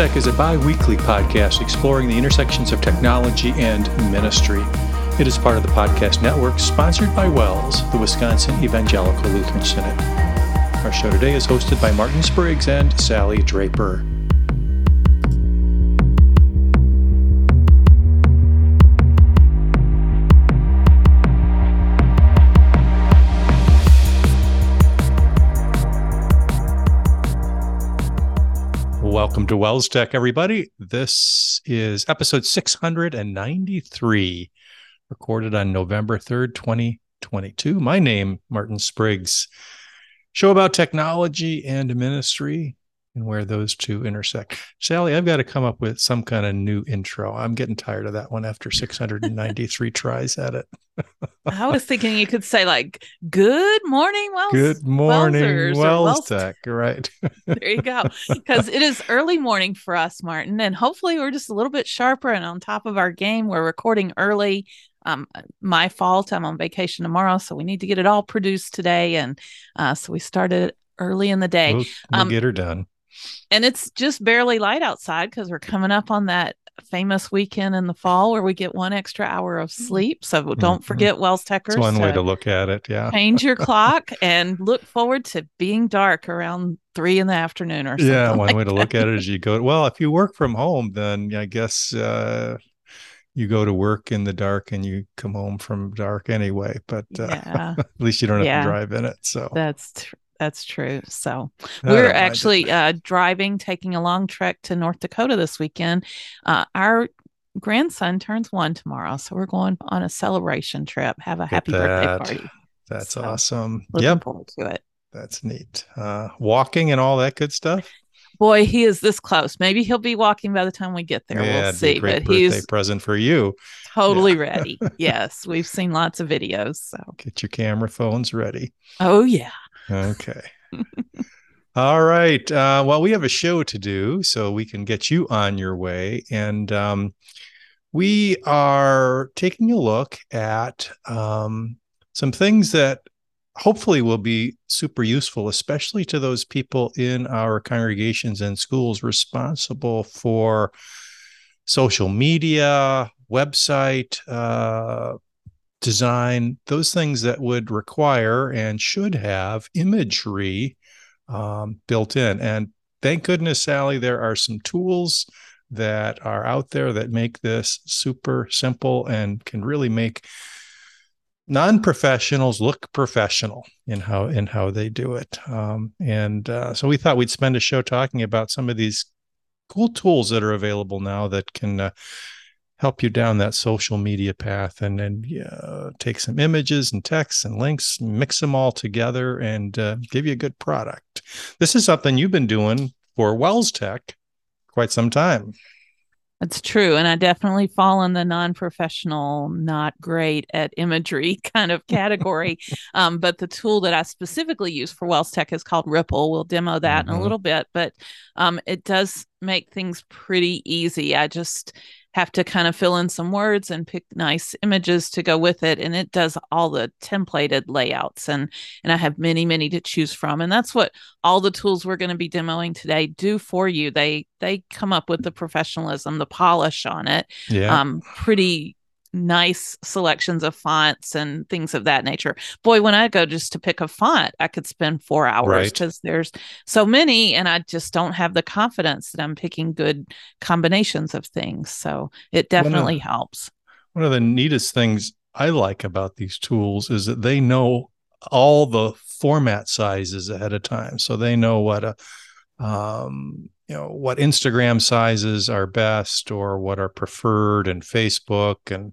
Tech is a bi weekly podcast exploring the intersections of technology and ministry. It is part of the podcast network sponsored by WELS, the Wisconsin Evangelical Lutheran Synod. Our show today is hosted by Martin Spriggs and Sally Draper. To WELS Tech, everybody. This is episode 693, recorded on November 3rd, 2022. My name, Martin Spriggs. Show about technology and ministry and where those two intersect. Sally, I've got to come up with some kind of new intro. I'm getting tired of that one after 693 tries at it. I was thinking you could say like "Good morning, WELS." Good morning, WELS Tech. Right there, you go. Because it is early morning for us, Martin, and hopefully we're just a little bit sharper and on top of our game. We're recording early. Um, my fault. I'm on vacation tomorrow, so we need to get it all produced today, and uh, so we started early in the day. We'll, we'll um, get her done and it's just barely light outside because we're coming up on that famous weekend in the fall where we get one extra hour of mm. sleep. So don't mm-hmm. forget WELS Techers. It's one way to look at it. Yeah. Change your clock and look forward to being dark around three in the afternoon or something. Yeah. One like way that. to look at it is you go, well, if you work from home, then I guess, uh, you go to work in the dark and you come home from dark anyway but uh, yeah. at least you don't have yeah. to drive in it so that's tr- that's true. So we're actually uh, driving, taking a long trek to North Dakota this weekend. Uh, our grandson turns one tomorrow, so we're going on a celebration trip. Have a happy birthday party. That's so, awesome. Looking yep. forward to it. That's neat. Uh, walking and all that good stuff. Boy, he is this close. Maybe he'll be walking by the time we get there. Yeah, we'll see. but he's present for you. Totally yeah. ready. yes, we've seen lots of videos. So get your camera phones ready. Oh yeah. Okay. All right. Uh, well, we have a show to do, so we can get you on your way. And um, we are taking a look at um, some things that hopefully will be super useful, especially to those people in our congregations and schools responsible for social media, website, uh, design, those things that would require and should have imagery um, built in. And thank goodness, Sally, there are some tools that are out there that make this super simple and can really make non-professionals look professional in how in how they do it um, and uh, so we thought we'd spend a show talking about some of these cool tools that are available now that can uh, help you down that social media path and then uh, take some images and texts and links, mix them all together, and uh, give you a good product. This is something you've been doing for WELS Tech quite some time. That's true. And I definitely fall in the non professional, not great at imagery kind of category. um, but the tool that I specifically use for WELS Tech is called Ripl. We'll demo that mm-hmm. in a mm-hmm. little bit, but um, it does make things pretty easy. I just have to kind of fill in some words and pick nice images to go with it and it does all the templated layouts and and I have many many to choose from and that's what all the tools we're going to be demoing today do for you they they come up with the professionalism the polish on it yeah. um pretty nice selections of fonts and things of that nature. Boy, when I go just to pick a font, I could spend four hours because right. there's so many, and I just don't have the confidence that I'm picking good combinations of things. So it definitely one of, helps. One of the neatest things I like about these tools is that they know all the format sizes ahead of time. So they know what a um, you know what Instagram sizes are best or what are preferred and Facebook and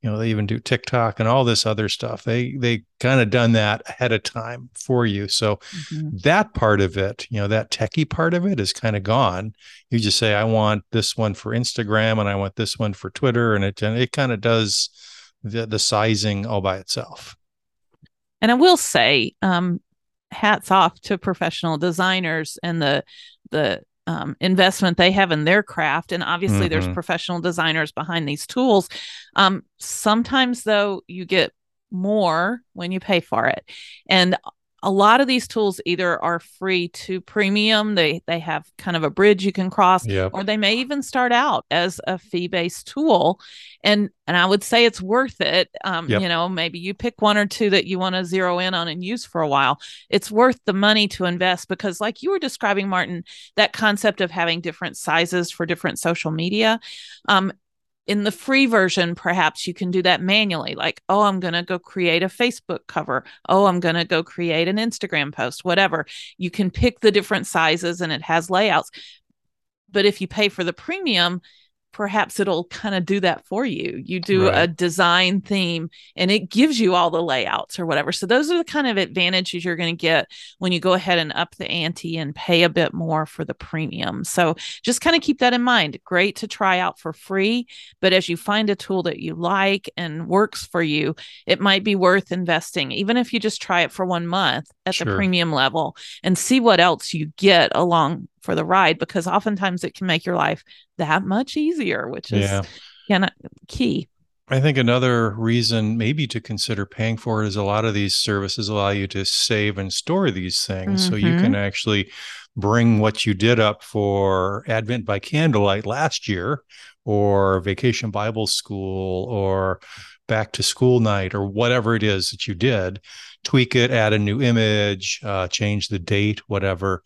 you know they even do TikTok and all this other stuff. They they kind of done that ahead of time for you. So mm-hmm. that part of it, you know, that techie part of it is kind of gone. You just say I want this one for Instagram and I want this one for Twitter and it and it kind of does the the sizing all by itself. And I will say um hats off to professional designers and the the um, investment they have in their craft. And obviously, mm-hmm. there's professional designers behind these tools. Um, sometimes, though, you get more when you pay for it. And a lot of these tools either are free to premium they they have kind of a bridge you can cross Yep. or they may even start out as a fee-based tool and and i would say it's worth it um, Yep. you know maybe you pick one or two that you want to zero in on and use for a while it's worth the money to invest because like you were describing martin that concept of having different sizes for different social media um, in the free version, perhaps you can do that manually. Like, oh, I'm going to go create a Facebook cover. Oh, I'm going to go create an Instagram post, whatever. You can pick the different sizes and it has layouts. But if you pay for the premium, perhaps it'll kind of do that for you. You do Right. a design theme and it gives you all the layouts or whatever. So those are the kind of advantages you're going to get when you go ahead and up the ante and pay a bit more for the premium. So just kind of keep that in mind. Great to try out for free, but as you find a tool that you like and works for you, it might be worth investing, even if you just try it for one month at the premium level and see what else you get along for the ride, because oftentimes it can make your life that much easier, which is Yeah. kind of key. I think another reason maybe to consider paying for it is a lot of these services allow you to save and store these things. So you Mhm. can actually bring what you did up for Advent by Candlelight last year or Vacation Bible School or back to school night or whatever it is that you did, tweak it, add a new image, uh, change the date, whatever.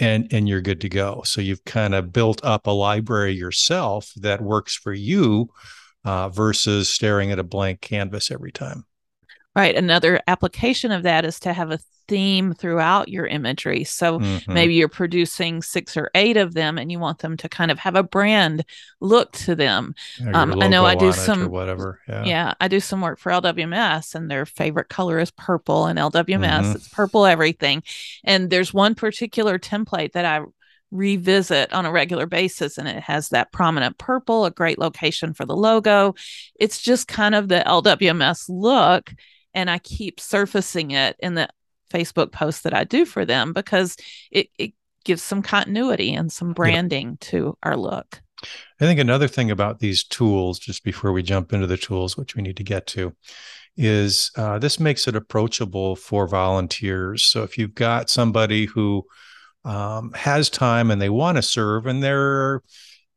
And, and you're good to go. So you've kind of built up a library yourself that works for you uh, versus staring at a blank canvas every time. Right. Another application of that is to have a theme throughout your imagery. So Mhm. maybe you're producing six or eight of them and you want them to kind of have a brand look to them. Um, I know I do on it or some- whatever. Yeah. Yeah. I do some work for LWMS and their favorite color is purple and LWMS, Mhm. it's purple everything. And there's one particular template that I revisit on a regular basis and it has that prominent purple, a great location for the logo. It's just kind of the LWMS look and I keep surfacing it in the Facebook posts that I do for them because it, it gives some continuity and some branding to our look. I think another thing about these tools, just before we jump into the tools, which we need to get to, is uh, this makes it approachable for volunteers. So if you've got somebody who um, has time and they want to serve, and they're,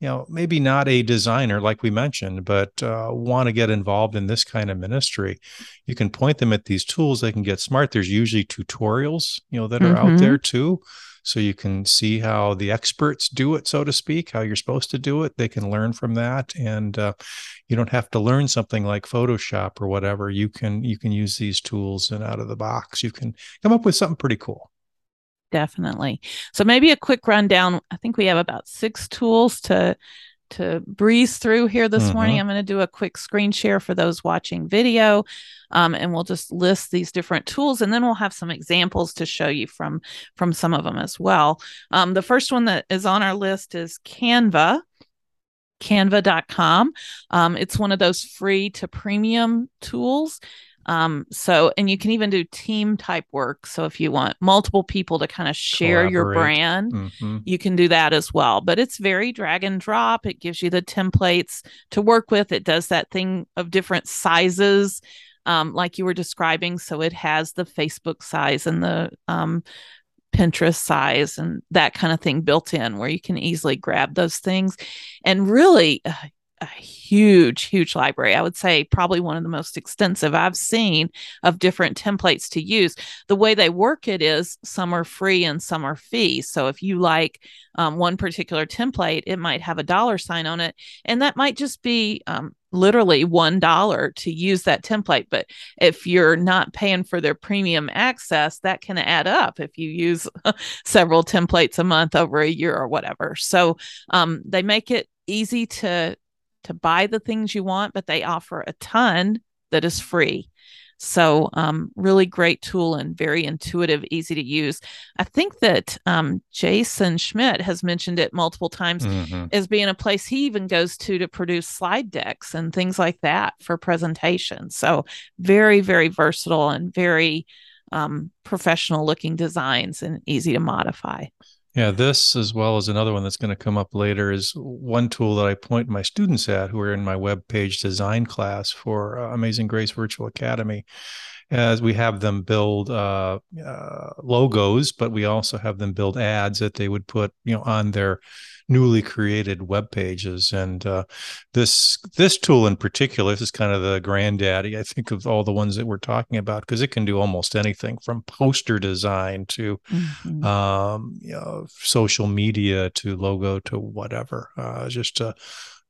you know, maybe not a designer like we mentioned, but uh, want to get involved in this kind of ministry, you can point them at these tools. They can get smart. There's usually tutorials, you know, that are out Mhm. there too. So you can see how the experts do it, so to speak, how you're supposed to do it. They can learn from that, and uh, you don't have to learn something like Photoshop or whatever. You can you can use these tools, and out of the box, you can come up with something pretty cool. Definitely. So maybe a quick rundown. I think we have about six tools to to breeze through here this morning. Mhm. I'm going to do a quick screen share for those watching video, um, and we'll just list these different tools, and then we'll have some examples to show you from from some of them as well. Um, the first one that is on our list is Canva. Canva.com. Um, it's one of those free to premium tools. Um, so, and you can even do team type work. So, if you want multiple people to kind of share your brand, Mhm. you can do that as well. But it's very drag and drop. It gives you the templates to work with. It does that thing of different sizes, um, like you were describing. So it has the Facebook size and the um, Pinterest size and that kind of thing built in where you can easily grab those things. And really, uh, a huge, huge library. I would say probably one of the most extensive I've seen of different templates to use. The way they work it is some are free and some are fee. So if you like um, one particular template, it might have a dollar sign on it, and that might just be um, literally one dollar to use that template. But if you're not paying for their premium access, that can add up if you use several templates a month over a year or whatever. So um, they make it easy to to buy the things you want, but they offer a ton that is free. So, um, really great tool and very intuitive, easy to use. I think that um, Jason Schmidt has mentioned it multiple times Mhm. as being a place he even goes to to produce slide decks and things like that for presentations. So, very, very versatile and very um, professional looking designs and easy to modify. Yeah, this as well as another one that's going to come up later is one tool that I point my students at who are in my web page design class for uh, Amazing Grace Virtual Academy. As we have them build uh, uh, logos, but we also have them build ads that they would put, you know, on their newly created web pages. And uh, this this tool in particular, this is kind of the granddaddy, I think, of all the ones that we're talking about because it can do almost anything from poster design to mm-hmm. um, you know, social media to logo to whatever. Uh, just a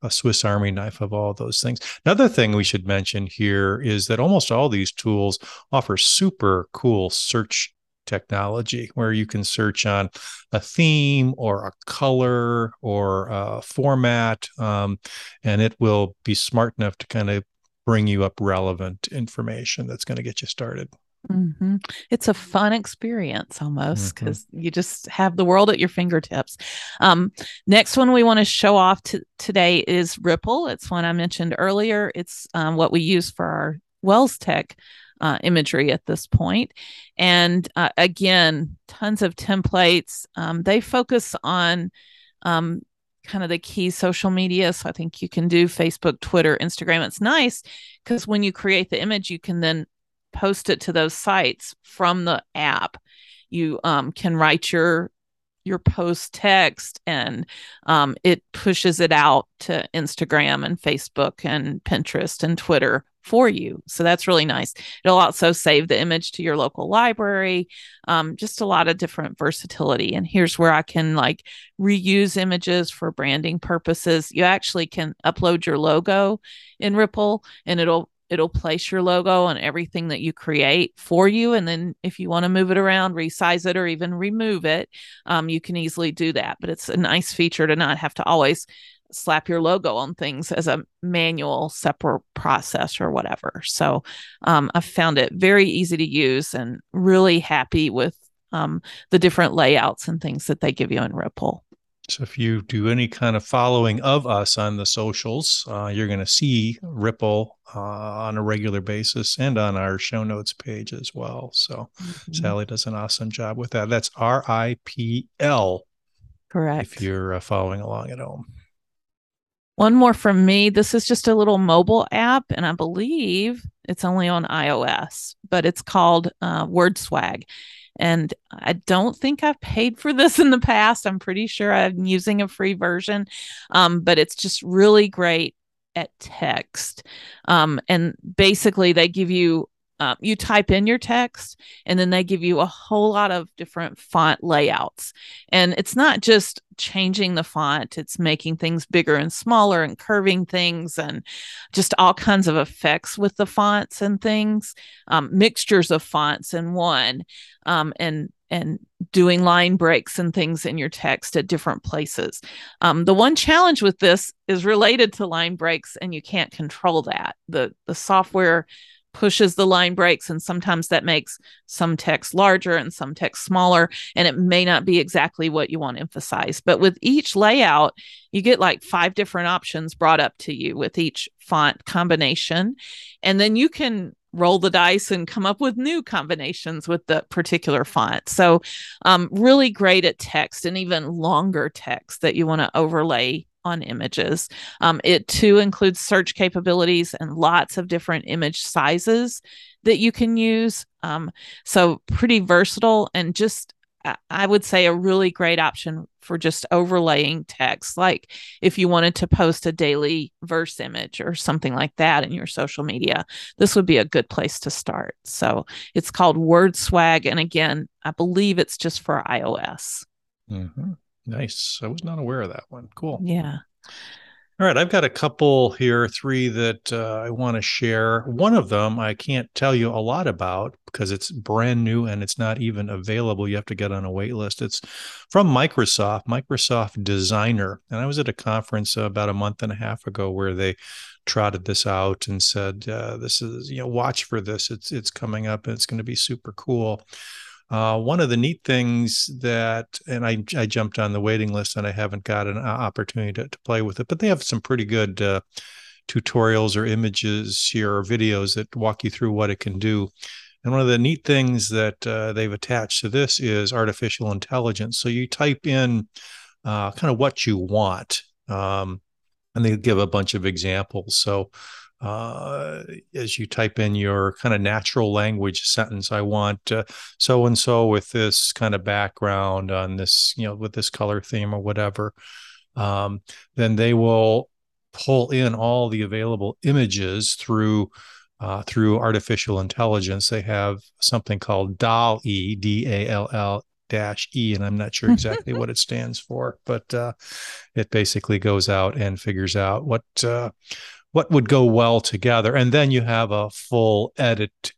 a Swiss Army knife of all those things. Another thing we should mention here is that almost all these tools offer super cool search technology where you can search on a theme or a color or a format um, and it will be smart enough to kind of bring you up relevant information that's going to get you started Mm-hmm. It's a fun experience almost because mm-hmm. you just have the world at your fingertips. Um, next one we want to show off to, today is Ripl. It's one I mentioned earlier. It's um, what we use for our WELS Tech uh, imagery at this point. And uh, again, tons of templates. Um, they focus on um, kind of the key social media. So I think you can do Facebook, Twitter, Instagram. It's nice because when you create the image, you can then post it to those sites from the app. You um, can write your your post text and um, it pushes it out to Instagram and Facebook and Pinterest and Twitter for you. So that's really nice. It'll also save the image to your local library. Um, just a lot of different versatility. And here's where I can like reuse images for branding purposes. You actually can upload your logo in Ripl and it'll it'll place your logo on everything that you create for you. And then if you want to move it around resize it or even remove it um, you can easily do that. But it's a nice feature to not have to always slap your logo on things as a manual separate process or whatever. So um, i found it very easy to use and really happy with um, the different layouts and things that they give you in Ripl so if you do any kind of following of us on the socials, uh, you're going to see Ripl uh, on a regular basis and on our show notes page as well. So mm-hmm. Sally does an awesome job with that. That's R I P L. Correct. If you're uh, following along at home. One more from me. This is just a little mobile app, and I believe it's only on iOS, but it's called uh, WordSwag. And I don't think I've paid for this in the past. I'm pretty sure I'm using a free version, um, but it's just really great at text. Um, and basically, they give you um, you type in your text and then they give you a whole lot of different font layouts and it's not just changing the font it's making things bigger and smaller and curving things and just all kinds of effects with the fonts and things um, mixtures of fonts in one um, and and doing line breaks and things in your text at different places. Um, the one challenge with this is related to line breaks, and you can't control that. the The software pushes the line breaks and sometimes that makes some text larger and some text smaller and it may not be exactly what you want to emphasize but with each layout you get like five different options brought up to you with each font combination. And then you can roll the dice and come up with new combinations with the particular font. So um, really great at text and even longer text that you want to overlay on images. Um, it too includes search capabilities and lots of different image sizes that you can use. Um, so, pretty versatile and just, I would say, a really great option for just overlaying text. Like if you wanted to post a daily verse image or something like that in your social media, this would be a good place to start. So, it's called Word Swag. And again, I believe it's just for iOS. Mm-hmm. Nice. I was not aware of that one. Cool. Yeah. All right, I've got a couple here, three that uh, I want to share. One of them I can't tell you a lot about because it's brand new and it's not even available. You have to get on a wait list. It's from Microsoft, Microsoft Designer. And I was at a conference about a month and a half ago where they trotted this out and said, uh, "This is you know, watch for this. It's it's coming up and it's going to be super cool." Uh, one of the neat things that, and I, I jumped on the waiting list and I haven't got an uh, opportunity to, to play with it, but they have some pretty good uh, tutorials or images here or videos that walk you through what it can do. And one of the neat things that uh, they've attached to this is artificial intelligence. So you type in uh, kind of what you want, um, and they give a bunch of examples. So uh, as you type in your kind of natural language sentence, I want so and so with this kind of background on this, you know, with this color theme or whatever. Um, then they will pull in all the available images through uh, through artificial intelligence. They have something called DALL-E, D A L L dash E, and I'm not sure exactly what it stands for, but uh, it basically goes out and figures out what uh, what would go well together, and then you have a full edit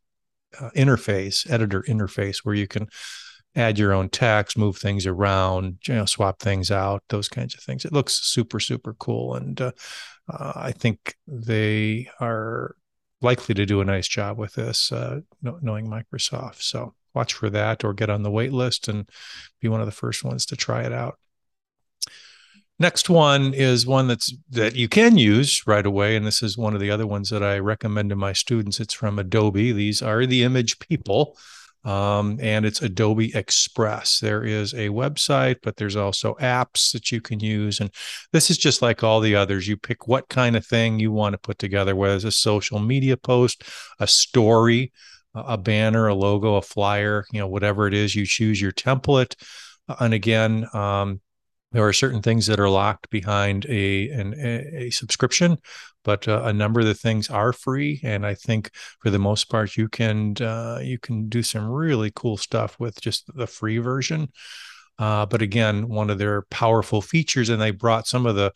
uh, interface, editor interface, where you can add your own text, move things around, you know, swap things out, those kinds of things. It looks super super cool, and uh, uh, I think they are likely to do a nice job with this, uh, knowing Microsoft. So watch for that or get on the wait list and be one of the first ones to try it out. Next one is one that's that you can use right away, and this is one of the other ones that I recommend to my students. It's from Adobe. These are the image people um, and it's Adobe Express. There is a website, but there's also apps that you can use. And this is just like all the others. You pick what kind of thing you want to put together, whether it's a social media post, a story, a banner, a logo, a flyer, you know, whatever it is, you choose your template. And again, um, there are certain things that are locked behind a an, a, subscription, but uh, a number of the things are free, and I think for the most part you can uh, you can do some really cool stuff with just the free version. Uh, but again, one of their powerful features, and they brought some of the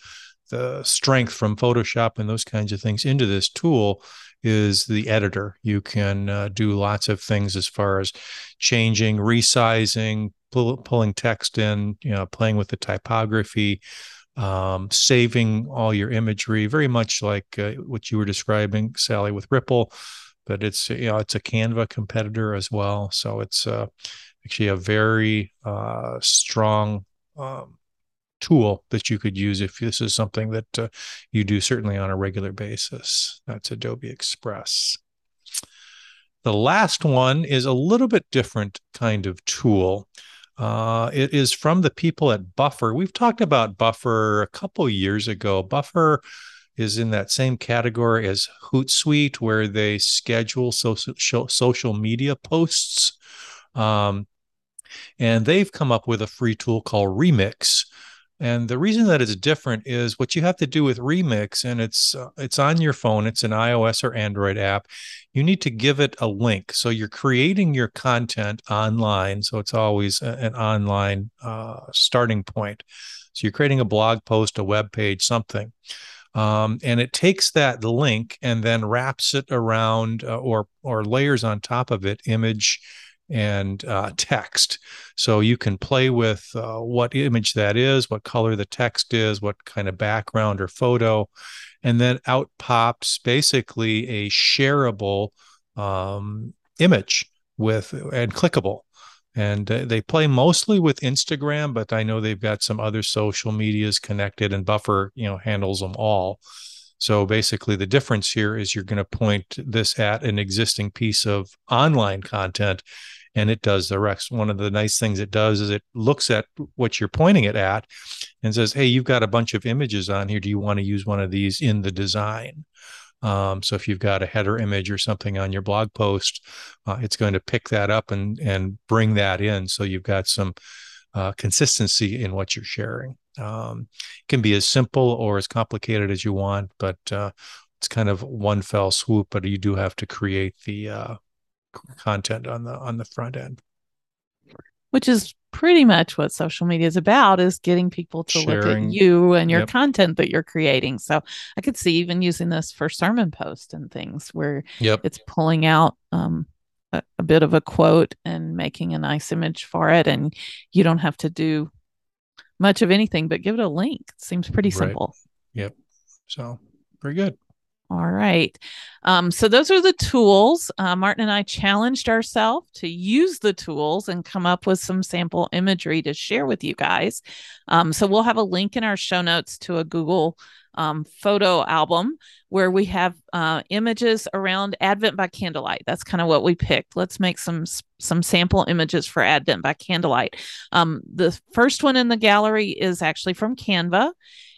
the strength from Photoshop and those kinds of things into this tool is the editor. You can uh, do lots of things as far as changing, resizing, pull, pulling text in, you know, playing with the typography, um, saving all your imagery, very much like uh, what you were describing, Sally, with Ripl. But it's you know it's a Canva competitor as well, so it's uh, actually a very uh, strong um, tool that you could use if this is something that uh, you do certainly on a regular basis. That's Adobe Express. The last one is a little bit different kind of tool. Uh, it is from the people at Buffer. We've talked about Buffer a couple years ago. Buffer is in that same category as Hootsuite, where they schedule social social media posts. Um, and they've come up with a free tool called Remix, and the reason that it's different is what you have to do with Remix, and it's uh, it's on your phone. It's an iOS or Android app. You need to give it a link. So you're creating your content online. So it's always a, an online uh, starting point. So you're creating a blog post, a web page, something. Um, and it takes that link and then wraps it around uh, or or layers on top of it image and uh, text. So you can play with uh, what image that is, what color the text is, what kind of background or photo. And then out pops basically a shareable um, image with and clickable. And uh, they play mostly with Instagram, but I know they've got some other social medias connected, and Buffer, you know, handles them all. So basically, the difference here is you're going to point this at an existing piece of online content and it does the rest. One of the nice things it does is it looks at what you're pointing it at and says, Hey, you've got a bunch of images on here. Do you want to use one of these in the design? Um, so if you've got a header image or something on your blog post, uh, it's going to pick that up and and bring that in. So you've got some uh, consistency in what you're sharing. Um, it can be as simple or as complicated as you want, but uh, it's kind of one fell swoop. But you do have to create the uh, content on the on the front end which is pretty much what social media is about is getting people to Sharing. look at you and your yep. content that you're creating so i could see even using this for sermon posts and things where yep. it's pulling out um, a, a bit of a quote and making a nice image for it and you don't have to do much of anything but give it a link it seems pretty right. simple yep so very good all right. Um, so those are the tools. Uh, Martin and I challenged ourselves to use the tools and come up with some sample imagery to share with you guys. Um, so we'll have a link in our show notes to a Google um, photo album where we have uh, images around Advent by candlelight. That's kind of what we picked. Let's make some some sample images for Advent by candlelight. Um, the first one in the gallery is actually from Canva,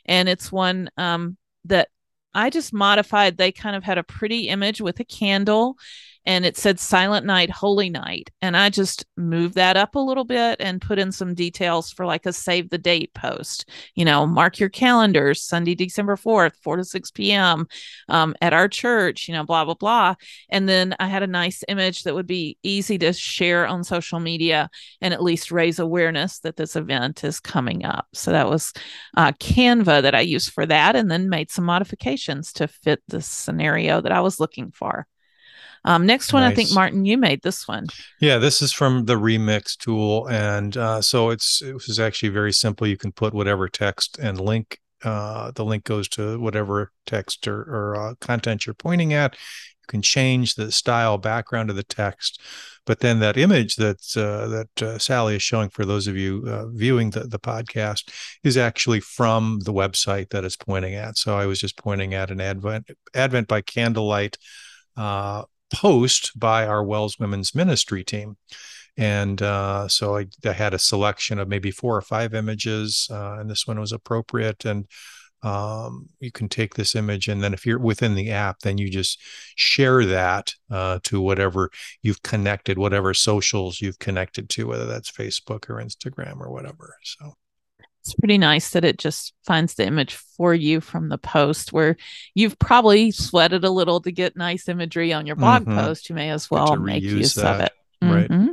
and it's one um, that I just modified, they kind of had a pretty image with a candle and it said silent night holy night. And i just moved that up a little bit and put in some details for like a save the date post you know mark your calendars sunday december 4th 4 to 6 p.m um, at our church you know blah blah blah. And then i had a nice image that would be easy to share on social media and at least raise awareness that this event is coming up. So that was uh, canva that i used for that and then made some modifications to fit the scenario that i was looking for um, next one, nice. I think Martin, you made this one. Yeah, this is from the Remix tool, and uh, so it's it was actually very simple. You can put whatever text and link. Uh, the link goes to whatever text or, or uh, content you're pointing at. You can change the style background of the text, but then that image that uh, that uh, Sally is showing for those of you uh, viewing the, the podcast is actually from the website that it's pointing at. So I was just pointing at an Advent Advent by candlelight uh, post by our WELS Women's Ministry team. And uh, so I, I, had a selection of maybe four or five images, uh, and this one was appropriate. And um, you can take this image, and then if you're within the app, then you just share that uh, to whatever you've connected, whatever socials you've connected to, whether that's Facebook or Instagram or whatever. So it's pretty nice that it just finds the image for you from the post where you've probably sweated a little to get nice imagery on your blog mm-hmm. post. You may as well make use that. of it. Right. Mm-hmm.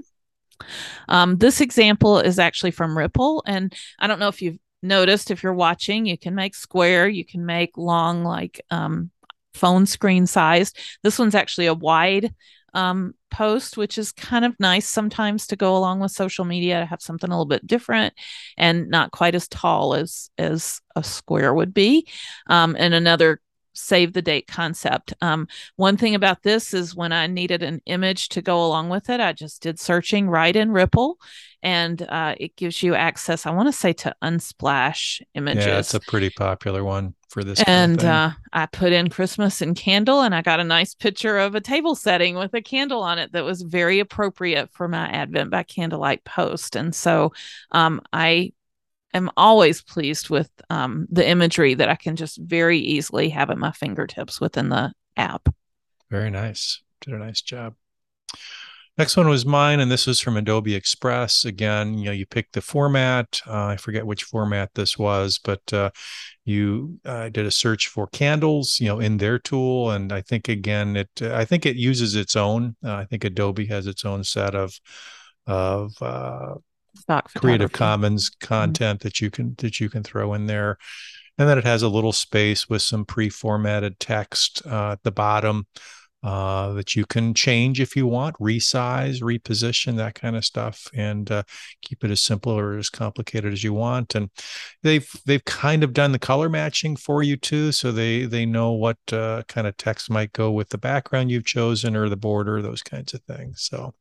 Um, this example is actually from Ripl. And I don't know if you've noticed, if you're watching, you can make square, you can make long, like um, phone screen sized. This one's actually a wide um, post, which is kind of nice sometimes to go along with social media to have something a little bit different and not quite as tall as as a square would be. Um, and another save the date concept. Um, one thing about this is when I needed an image to go along with it, I just did searching right in Ripl and uh, it gives you access, I want to say, to Unsplash images. Yeah, it's a pretty popular one for this. And uh, I put in Christmas and candle and I got a nice picture of a table setting with a candle on it that was very appropriate for my Advent by Candlelight post. And so um, I am always pleased with um, the imagery that I can just very easily have at my fingertips within the app. Very nice. Did a nice job. Next one was mine, and this was from Adobe Express. Again, you know, you pick the format. Uh, I forget which format this was, but uh, you uh, did a search for candles, you know, in their tool, and I think again, it I think it uses its own. Uh, I think Adobe has its own set of of uh, Creative Commons mm-hmm. content mm-hmm. that you can that you can throw in there, and then it has a little space with some pre-formatted text uh, at the bottom uh, that you can change if you want, resize, reposition, that kind of stuff, and uh, keep it as simple or as complicated as you want. And they've they've kind of done the color matching for you too, so they they know what uh, kind of text might go with the background you've chosen or the border, those kinds of things. So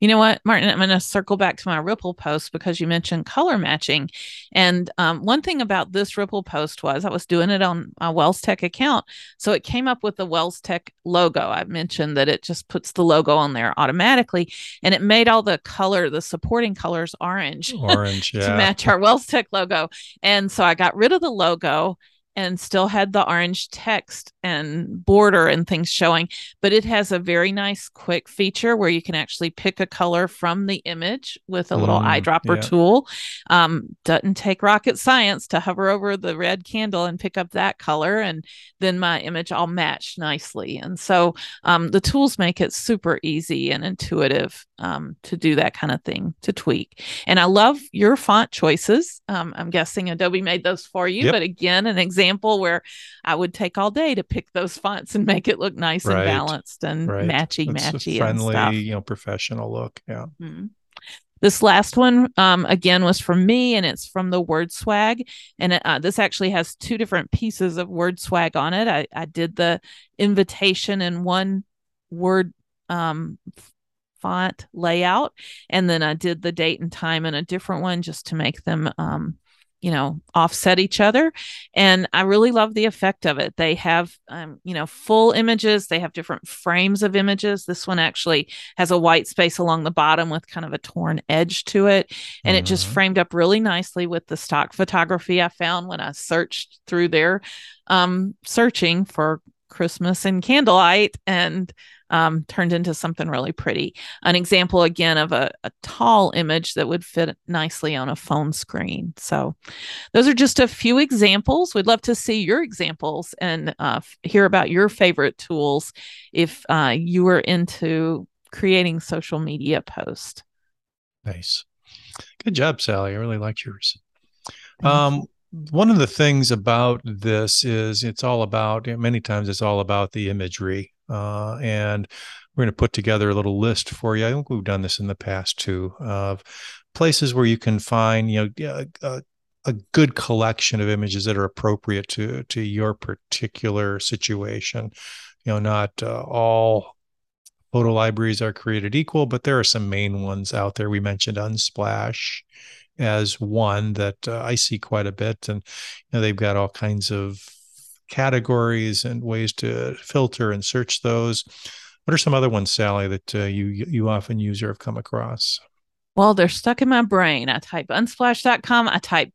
you know what, Martin? I'm going to circle back to my Ripl post because you mentioned color matching. And um, one thing about this Ripl post was I was doing it on my WELS Tech account. So it came up with the WELS Tech logo. I mentioned that it just puts the logo on there automatically. And it made all the color, the supporting colors orange. Orange, yeah. to match our WELS Tech logo. And so I got rid of the logo and still had the orange text and border and things showing but it has a very nice quick feature where you can actually pick a color from the image with a little mm, eyedropper yeah. tool um, doesn't take rocket science to hover over the red candle and pick up that color and then my image all matched nicely and so um, the tools make it super easy and intuitive um, to do that kind of thing to tweak and i love your font choices um, i'm guessing adobe made those for you yep. but again an example where i would take all day to pick those fonts and make it look nice right. and balanced and right. matchy matchy friendly you know professional look yeah mm-hmm. This last one, um, again, was from me, and it's from the Word Swag. And it, uh, this actually has two different pieces of Word Swag on it. I, I did the invitation in one word um, font layout, and then I did the date and time in a different one just to make them um, you know offset each other and i really love the effect of it they have um, you know full images they have different frames of images this one actually has a white space along the bottom with kind of a torn edge to it and mm-hmm. it just mm-hmm. framed up really nicely with the stock photography i found when i searched through there um, searching for christmas and candlelight and um, turned into something really pretty. An example again of a, a tall image that would fit nicely on a phone screen. So, those are just a few examples. We'd love to see your examples and uh, hear about your favorite tools if uh, you were into creating social media posts. Nice. Good job, Sally. I really liked yours. Um, one of the things about this is it's all about many times it's all about the imagery uh, and we're going to put together a little list for you. I think we've done this in the past too of places where you can find, you know, a, a good collection of images that are appropriate to to your particular situation. You know, not uh, all photo libraries are created equal, but there are some main ones out there. We mentioned Unsplash as one that uh, I see quite a bit, and you know, they've got all kinds of categories and ways to filter and search those. What are some other ones, Sally, that uh, you you often use or have come across? Well, they're stuck in my brain. I type unsplash.com, I type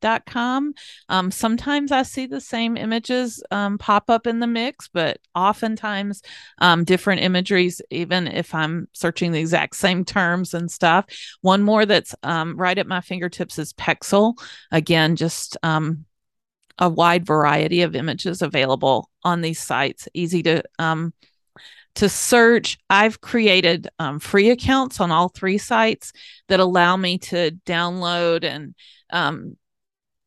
pixabay.com. Um, sometimes I see the same images um, pop up in the mix, but oftentimes um, different imageries, even if I'm searching the exact same terms and stuff. One more that's um, right at my fingertips is Pexel. Again, just um, a wide variety of images available on these sites, easy to um, to search. I've created um, free accounts on all three sites that allow me to download and um,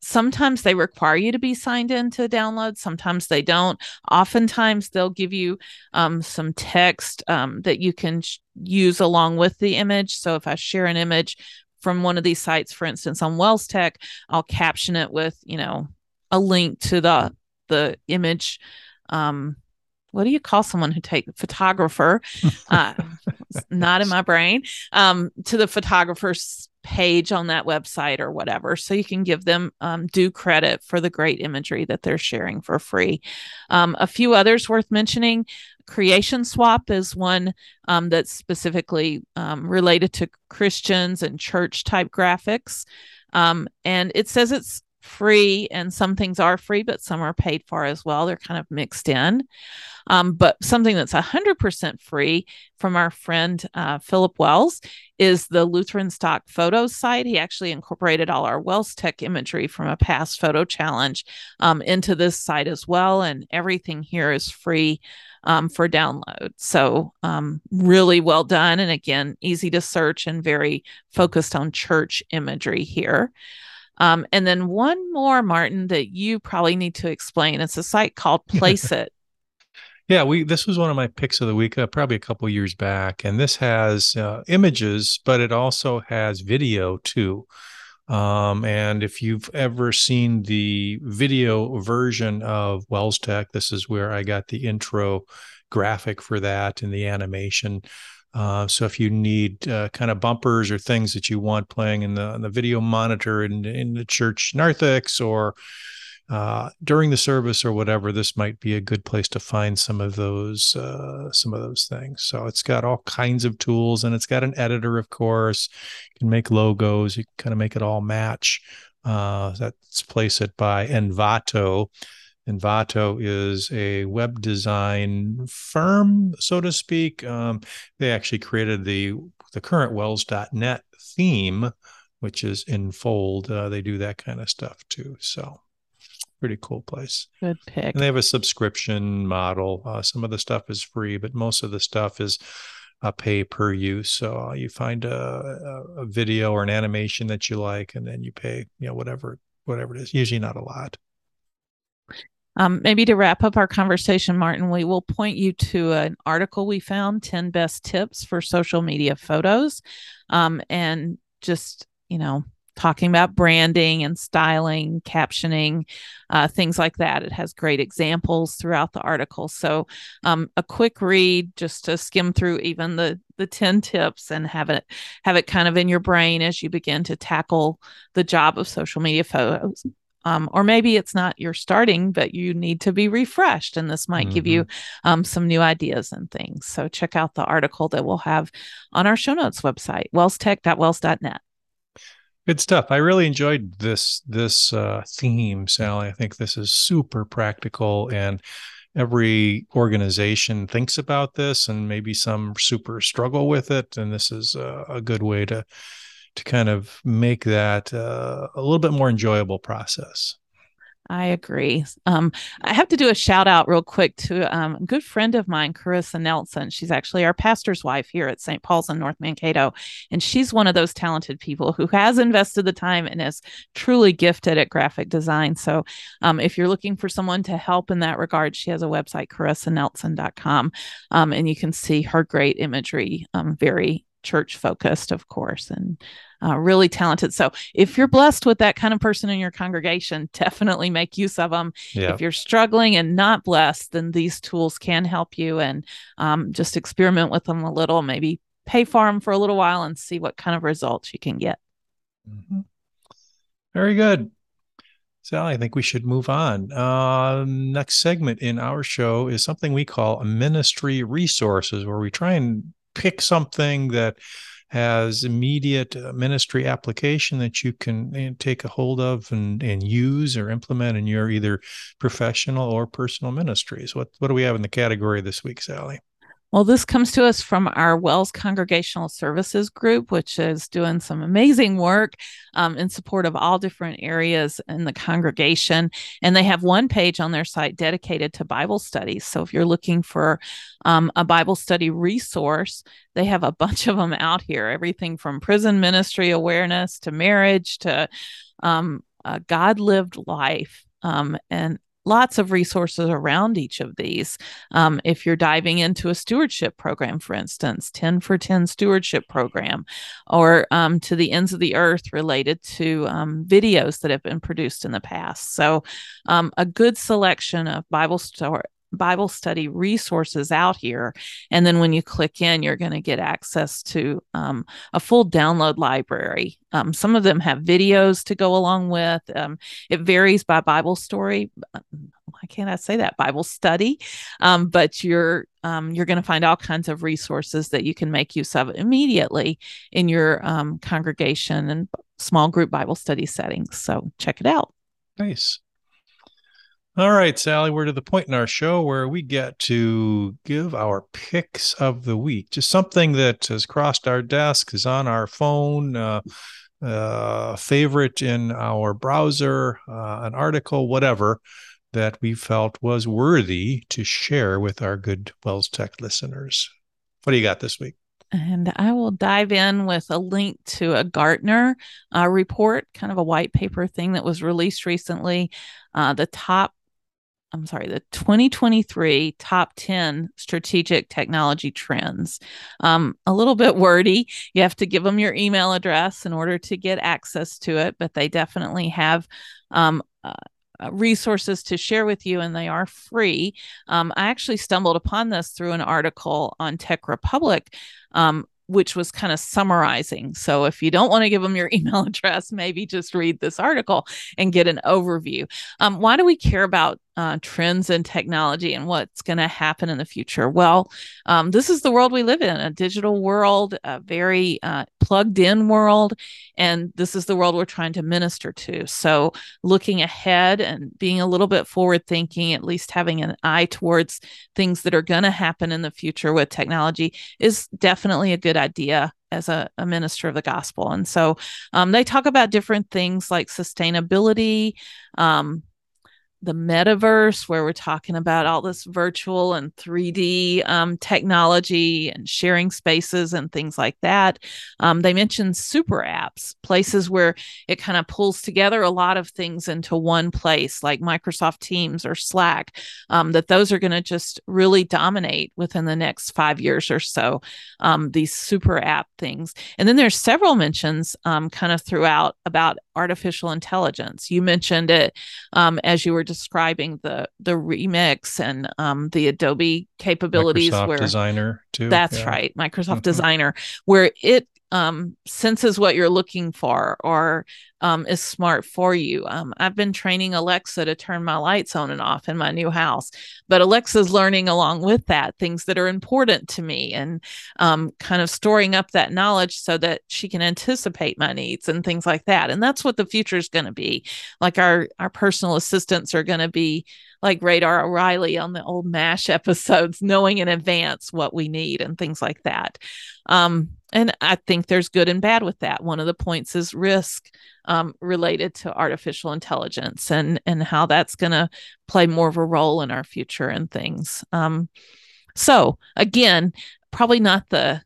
sometimes they require you to be signed in to download sometimes they don't. Oftentimes they'll give you um, some text um, that you can sh- use along with the image. So if i share an image from one of these sites for instance on WELS Tech i'll caption it with you know a link to the the image um what do you call someone who take photographer? Uh not in my brain. Um to the photographer's page on that website or whatever. So you can give them um, due credit for the great imagery that they're sharing for free. Um, a few others worth mentioning. Creation swap is one um, that's specifically um, related to christians and church type graphics. Um, and it says it's free and some things are free but some are paid for as well they're kind of mixed in um, but something that's 100% free from our friend uh, philip wells is the lutheran stock photos site he actually incorporated all our WELS Tech imagery from a past photo challenge um, into this site as well and everything here is free um, for download. So, um, really well done. And again, easy to search and very focused on church imagery here. Um, and then one more, Martin, that you probably need to explain. It's a site called Placeit. yeah, we this was one of my picks of the week, uh, probably a couple years back, and this has uh, images, but it also has video too. Um, and if you've ever seen the video version of WELS Tech, this is where I got the intro graphic for that and the animation. Uh, so if you need uh, kind of bumpers or things that you want playing in the, the video monitor in, in the church narthex or uh, during the service or whatever, this might be a good place to find some of those uh, some of those things. So it's got all kinds of tools and it's got an editor, of course. You can make logos. You can kind of make it all match. Uh, that's Placeit by Envato. Envato is a web design firm, so to speak. Um, they actually created the the current WELS.net theme, which is Enfold. Uh, they do that kind of stuff too. So pretty cool place. Good pick. And they have a subscription model. Uh, some of the stuff is free, but most of the stuff is a pay per use. So uh, you find a, a, video or an animation that you like, and then you pay, you know, whatever whatever it is. Usually not a lot. Um, maybe to wrap up our conversation, Martin, we will point you to an article we found 10 best tips for social media photos. Um, and just, you know, talking about branding and styling, captioning, uh, things like that. It has great examples throughout the article. So, um, a quick read just to skim through even the the 10 tips and have it have it kind of in your brain as you begin to tackle the job of social media photos. Um, or maybe it's not your starting, but you need to be refreshed, and this might mm-hmm. give you mm-hmm. um, some new ideas and things. So check out the article that we'll have on our show notes website, welstech.wels.net. Good stuff. I really enjoyed this this uh, theme, Sally. I think this is super practical, and every organization thinks about this, and maybe some super struggle with it. And this is a, a good way to to kind of make that uh, a little bit more enjoyable process. I agree. Um, I have to do a shout out real quick to um, a good friend of mine, Carissa Nelson. She's actually our pastor's wife here at St. Paul's in North Mankato. And she's one of those talented people who has invested the time and is truly gifted at graphic design. So um, if you're looking for someone to help in that regard, she has a website, carissanelson.com. Um, and you can see her great imagery, um, very church focused, of course, and uh, really talented. So if you're blessed with that kind of person in your congregation, definitely make use of them. Yeah. If you're struggling and not blessed, then these tools can help you and um, just experiment with them a little, maybe pay for them for a little while and see what kind of results you can get. Mm-hmm. Very good. Sally, I think we should move on. Uh, next segment in our show is something we call ministry resources, where we try and pick something that has immediate uh, ministry application that you can uh, take a hold of and, and use or implement in your either professional or personal ministries. What what do we have in the category this week, Sally? Well, this comes to us from our WELS Congregational Services group, which is doing some amazing work um, in support of all different areas in the congregation. And they have one page on their site dedicated to Bible studies. So if you're looking for um, a Bible study resource, they have a bunch of them out here everything from prison ministry awareness to marriage to um, God lived life. Um, and lots of resources around each of these. Um, if you're diving into a stewardship program, for instance, 10 for 10 stewardship program, or um, to the ends of the earth related to um, videos that have been produced in the past. So, um, a good selection of Bible story. Bible study resources out here. And then when you click in, you're going to get access to um, a full download library. Um, some of them have videos to go along with. Um, it varies by Bible story. Why can't I say that? Bible study. Um, but you're um, you're going to find all kinds of resources that you can make use of immediately in your um, congregation and small group Bible study settings. So check it out. Nice. All right, Sally, we're to the point in our show where we get to give our picks of the week. Just something that has crossed our desk, is on our phone, uh, uh, favorite in our browser, uh, an article, whatever that we felt was worthy to share with our good WELS Tech listeners. What do you got this week? And I will dive in with a link to a Gartner uh, report, kind of a white paper thing that was released recently. Uh, the top I'm sorry, the 2023 top 10 strategic technology trends. Um, a little bit wordy. You have to give them your email address in order to get access to it, but they definitely have um, uh, uh resources to share with you and they are free. Um, I actually stumbled upon this through an article on TechRepublic um, which was kind of summarizing. So if you don't want to give them your email address, maybe just read this article and get an overview. Um, why do we care about uh, trends in technology and what's going to happen in the future? Well, um, this is the world we live in a digital world, a very uh, plugged in world. And this is the world we're trying to minister to. So, looking ahead and being a little bit forward thinking, at least having an eye towards things that are going to happen in the future with technology, is definitely a good idea as a, a, minister of the gospel. And so um, they talk about different things like sustainability, um, the metaverse, where we're talking about all this virtual and 3D um, technology and sharing spaces and things like that. Um, they mentioned super apps, places where it kind of pulls together a lot of things into one place, like Microsoft Teams or Slack, um, that those are going to just really dominate within the next five years or so. Um, these super app things. And then there's several mentions um, kind of throughout about artificial intelligence. You mentioned it um, as you were describing the the remix and um, the Adobe capabilities. Microsoft where Designer too. That's yeah. right, Microsoft mm-hmm. Designer, where it um, senses what you're looking for or um, is smart for you. Um, I've been training Alexa to turn my lights on and off in my new house, but Alexa's learning along with that things that are important to me and um, kind of storing up that knowledge so that she can anticipate my needs and things like that. And that's what the future is going to be. Like our our personal assistants are going to be like Radar O'Reilly on the old MASH episodes, knowing in advance what we need and things like that. Um, and I think there's good and bad with that. One of the points is risk um, related to artificial intelligence and and how that's going to play more of a role in our future and things. Um, so again, probably not the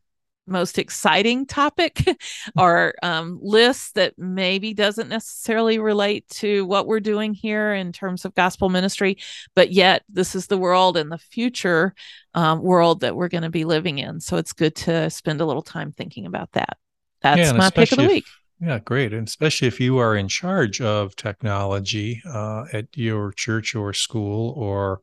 most exciting topic or um, list that maybe doesn't necessarily relate to what we're doing here in terms of gospel ministry, but yet this is the world and the future um, world that we're going to be living in. So it's good to spend a little time thinking about that. That's yeah, my pick of the week. If, yeah, great. And especially if you are in charge of technology uh, at your church or school or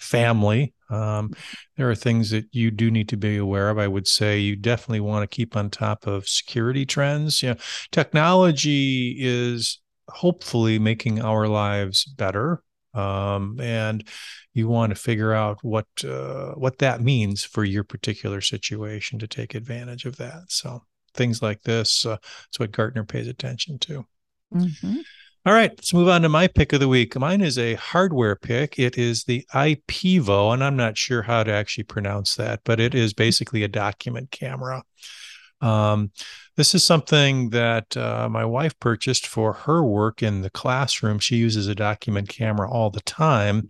family. Um, there are things that you do need to be aware of. I would say you definitely want to keep on top of security trends. You know, technology is hopefully making our lives better. Um, and you want to figure out what uh, what that means for your particular situation to take advantage of that. So things like this, uh, what Gartner pays attention to. Mm-hmm. All right, let's move on to my pick of the week. Mine is a hardware pick. It is the IPEVO, and I'm not sure how to actually pronounce that, but it is basically a document camera. Um, this is something that uh, my wife purchased for her work in the classroom. She uses a document camera all the time.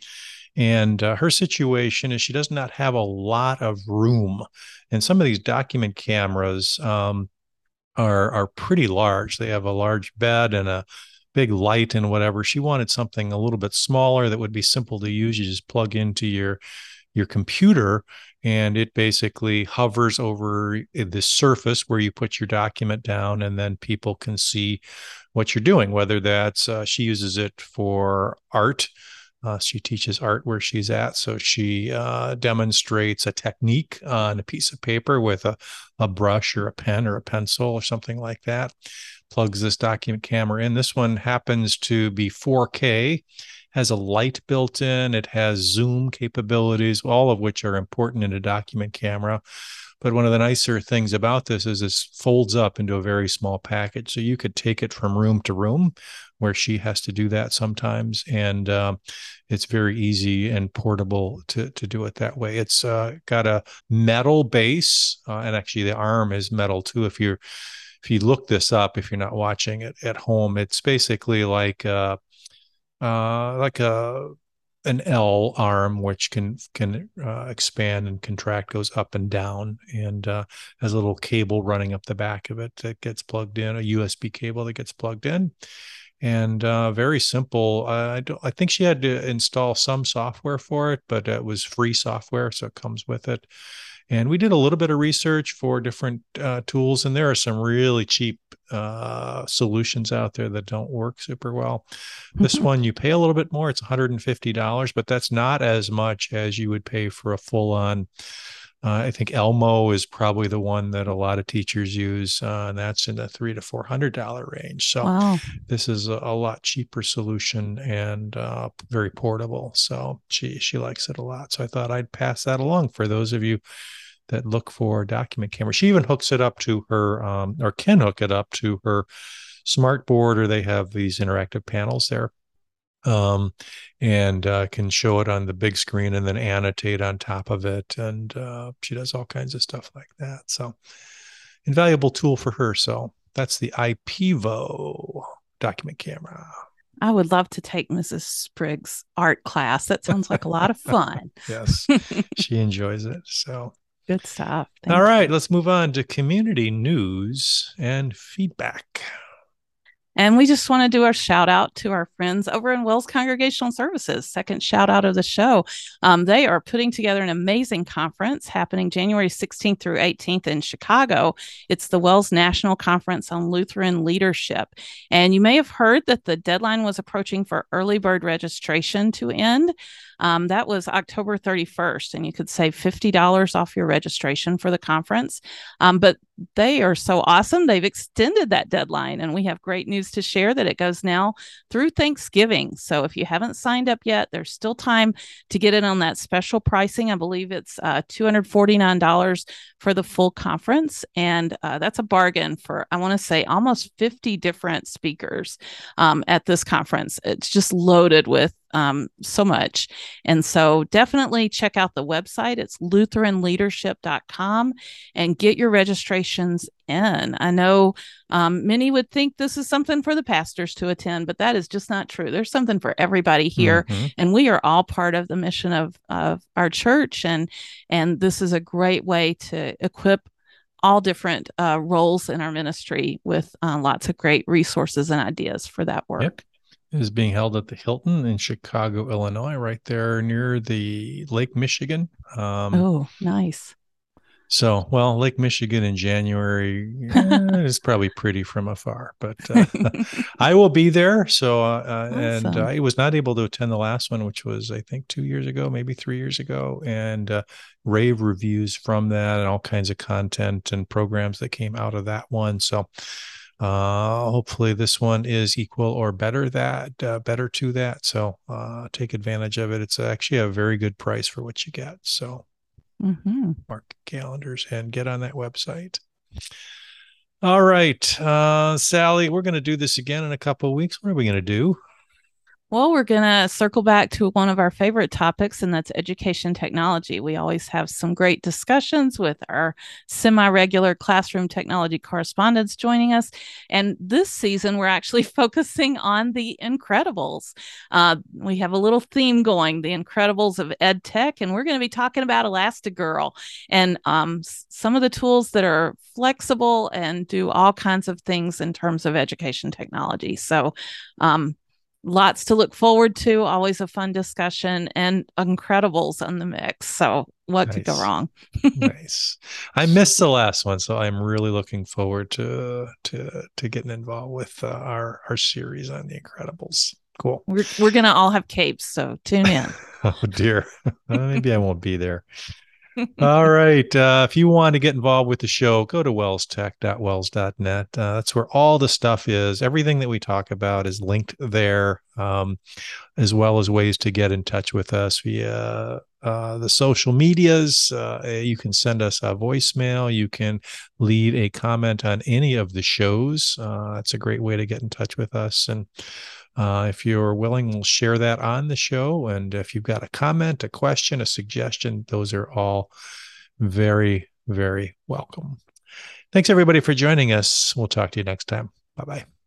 And uh, her situation is she does not have a lot of room. And some of these document cameras um, are, are pretty large. They have a large bed and a big light and whatever. She wanted something a little bit smaller that would be simple to use. You just plug into your your computer and it basically hovers over the surface where you put your document down and then people can see what you're doing whether that's uh, she uses it for art uh, she teaches art where she's at so she uh, demonstrates a technique on a piece of paper with a, a brush or a pen or a pencil or something like that plugs this document camera in. This one happens to be 4K, has a light built in, it has zoom capabilities, all of which are important in a document camera. But one of the nicer things about this is this folds up into a very small package. So you could take it from room to room where she has to do that sometimes. And uh, it's very easy and portable to, to do it that way. It's uh, got a metal base, uh, and actually the arm is metal too. If you're if you look this up, if you're not watching it at home, it's basically like a, uh, like a an L arm which can can uh, expand and contract, goes up and down, and uh, has a little cable running up the back of it that gets plugged in, a USB cable that gets plugged in, and uh, very simple. I don't. I think she had to install some software for it, but it was free software, so it comes with it. And we did a little bit of research for different uh, tools, and there are some really cheap uh, solutions out there that don't work super well. This mm-hmm. one, you pay a little bit more, it's $150, but that's not as much as you would pay for a full on. Uh, I think Elmo is probably the one that a lot of teachers use, uh, and that's in the three to four hundred dollar range. So wow. this is a, a, lot cheaper solution and uh, very portable. So she she likes it a lot. So I thought I'd pass that along for those of you that look for document camera. She even hooks it up to her, um, or can hook it up to her smart board, or they have these interactive panels there, um, and uh, can show it on the big screen and then annotate on top of it. And uh, she does all kinds of stuff like that. So, invaluable tool for her. So that's the IPEVO document camera. I would love to take Mrs. Spriggs' art class. That sounds like a lot of fun. yes, she enjoys it. So good stuff. Thank All right, you. let's move on to community news and feedback. And we just want to do a shout out to our friends over in WELS Congregational Services. Second shout out of the show. Um, they are putting together an amazing conference happening January 16th through 18th in Chicago. It's the WELS National Conference on Lutheran Leadership. And you may have heard that the deadline was approaching for early bird registration to end. Um, that was October 31st, and you could save $50 off your registration for the conference. Um, but they are so awesome. They've extended that deadline, and we have great news to share that it goes now through Thanksgiving. So if you haven't signed up yet, there's still time to get in on that special pricing. I believe it's uh, $249 for the full conference, and uh, that's a bargain for, I want to say, almost 50 different speakers um, at this conference. It's just loaded with um, so much. And so definitely check out the website. It's lutheranleadership.com and get your registrations in. I know um, many would think this is something for the pastors to attend, but that is just not true. There's something for everybody here, mm-hmm. and we are all part of the mission of, of our church. And, and this is a great way to equip all different uh, roles in our ministry with uh, lots of great resources and ideas for that work. Yep is being held at the Hilton in Chicago, Illinois, right there near the Lake Michigan. Um, oh, nice. So, well, Lake Michigan in January eh, is probably pretty from afar, but uh, I will be there. So, uh, uh awesome. and I was not able to attend the last one, which was, I think, two years ago, maybe three years ago, and uh, rave reviews from that and all kinds of content and programs that came out of that one. So, uh, hopefully, this one is equal or better that uh, better to that. So uh, take advantage of it. It's actually a very good price for what you get. So mm-hmm. mark calendars and get on that website. All right, uh, Sally, we're going to do this again in a couple of weeks. What are we going to do? Well, we're going to circle back to one of our favorite topics, and that's education technology. We always have some great discussions with our semi regular classroom technology correspondents joining us. And this season, we're actually focusing on the Incredibles. Uh, we have a little theme going the Incredibles of Ed Tech, and we're going to be talking about Elastigirl and um, some of the tools that are flexible and do all kinds of things in terms of education technology. So, um, lots to look forward to. Always a fun discussion and Incredibles on the mix. So what nice. could go wrong? nice. I missed the last one, so I'm really looking forward to to to getting involved with uh, our our series on the Incredibles. Cool. We're we're gonna all have capes, so tune in. oh dear, maybe I won't be there. All right. Uh, if you want to get involved with the show, go to welstech.wels.net. Uh, that's where all the stuff is. Everything that we talk about is linked there, um, as well as ways to get in touch with us via uh, the social medias. Uh, you can send us a voicemail. You can leave a comment on any of the shows. Uh, that's a great way to get in touch with us. And uh, if you're willing, we'll share that on the show. And if you've got a comment, a question, a suggestion, those are all very, very welcome. Thanks, everybody, for joining us. We'll talk to you next time. Bye bye.